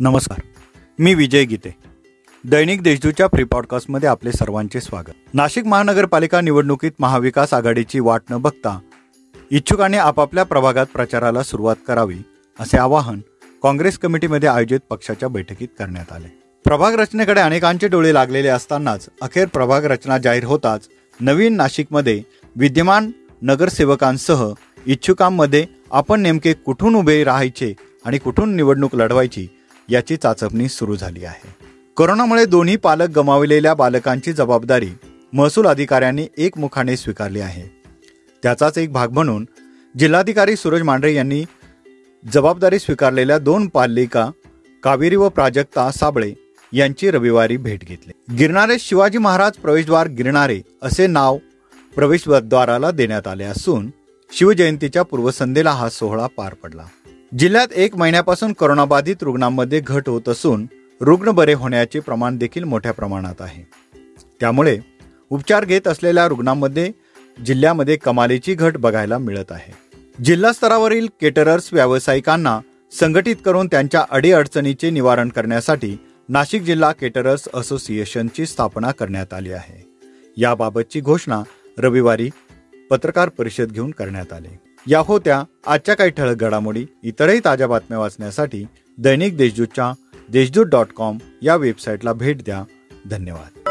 नमस्कार. मी विजय गीते. दैनिक देशदूतच्या प्री पॉडकास्टमध्ये आपले सर्वांचे स्वागत. नाशिक महानगरपालिका निवडणुकीत महाविकास आघाडीची वाट न बघता इच्छुकांनी आपापल्या प्रभागात प्रचाराला सुरुवात करावी असे आवाहन काँग्रेस कमिटीमध्ये आयोजित पक्षाच्या बैठकीत करण्यात आले. प्रभाग रचनेकडे अनेकांचे डोळे लागलेले असतानाच अखेर प्रभाग रचना जाहीर होताच नवीन नाशिकमध्ये विद्यमान नगरसेवकांसह इच्छुकांमध्ये आपण नेमके कुठून उभे राहायचे आणि कुठून निवडणूक लढवायची याची चाचपणी सुरू झाली आहे. कोरोनामुळे दोन्ही पालक गमावलेल्या बालकांची जबाबदारी महसूल अधिकाऱ्यांनी एकमुखाने स्वीकारली आहे. त्याचाच एक भाग म्हणून जिल्हाधिकारी सूरज मांढरे यांनी जबाबदारी स्वीकारलेल्या दोन पालिका कावेरी व प्राजक्ता साबळे यांची रविवारी भेट घेतली. गिरणारे शिवाजी महाराज प्रवेशद्वार गिरणारे असे नाव प्रवेशद्वाराला देण्यात आले असून शिवजयंतीच्या पूर्वसंध्येला हा सोहळा पार पडला. जिल्ह्यात एक महिन्यापासून कोरोनाबाधित रुग्णांमध्ये घट होत असून रुग्ण बरे होण्याचे प्रमाण देखील मोठ्या प्रमाणात आहे. त्यामुळे उपचार घेत असलेल्या रुग्णांमध्ये जिल्ह्यामध्ये कमालीची घट बघायला मिळत आहे. जिल्हा स्तरावरील केटरर्स व्यावसायिकांना संघटित करून त्यांच्या अडीअडचणीचे निवारण करण्यासाठी नाशिक जिल्हा केटरर्स असोसिएशनची स्थापना करण्यात आली आहे. याबाबतची घोषणा रविवारी पत्रकार परिषद घेऊन करण्यात आली. या होत्या आजच्या काही ठळक घडामोडी. इतरही ताज्या बातम्या वाचण्यासाठी दैनिक देशदूतच्या देशदूत डॉट कॉम या वेबसाईटला भेट द्या. धन्यवाद.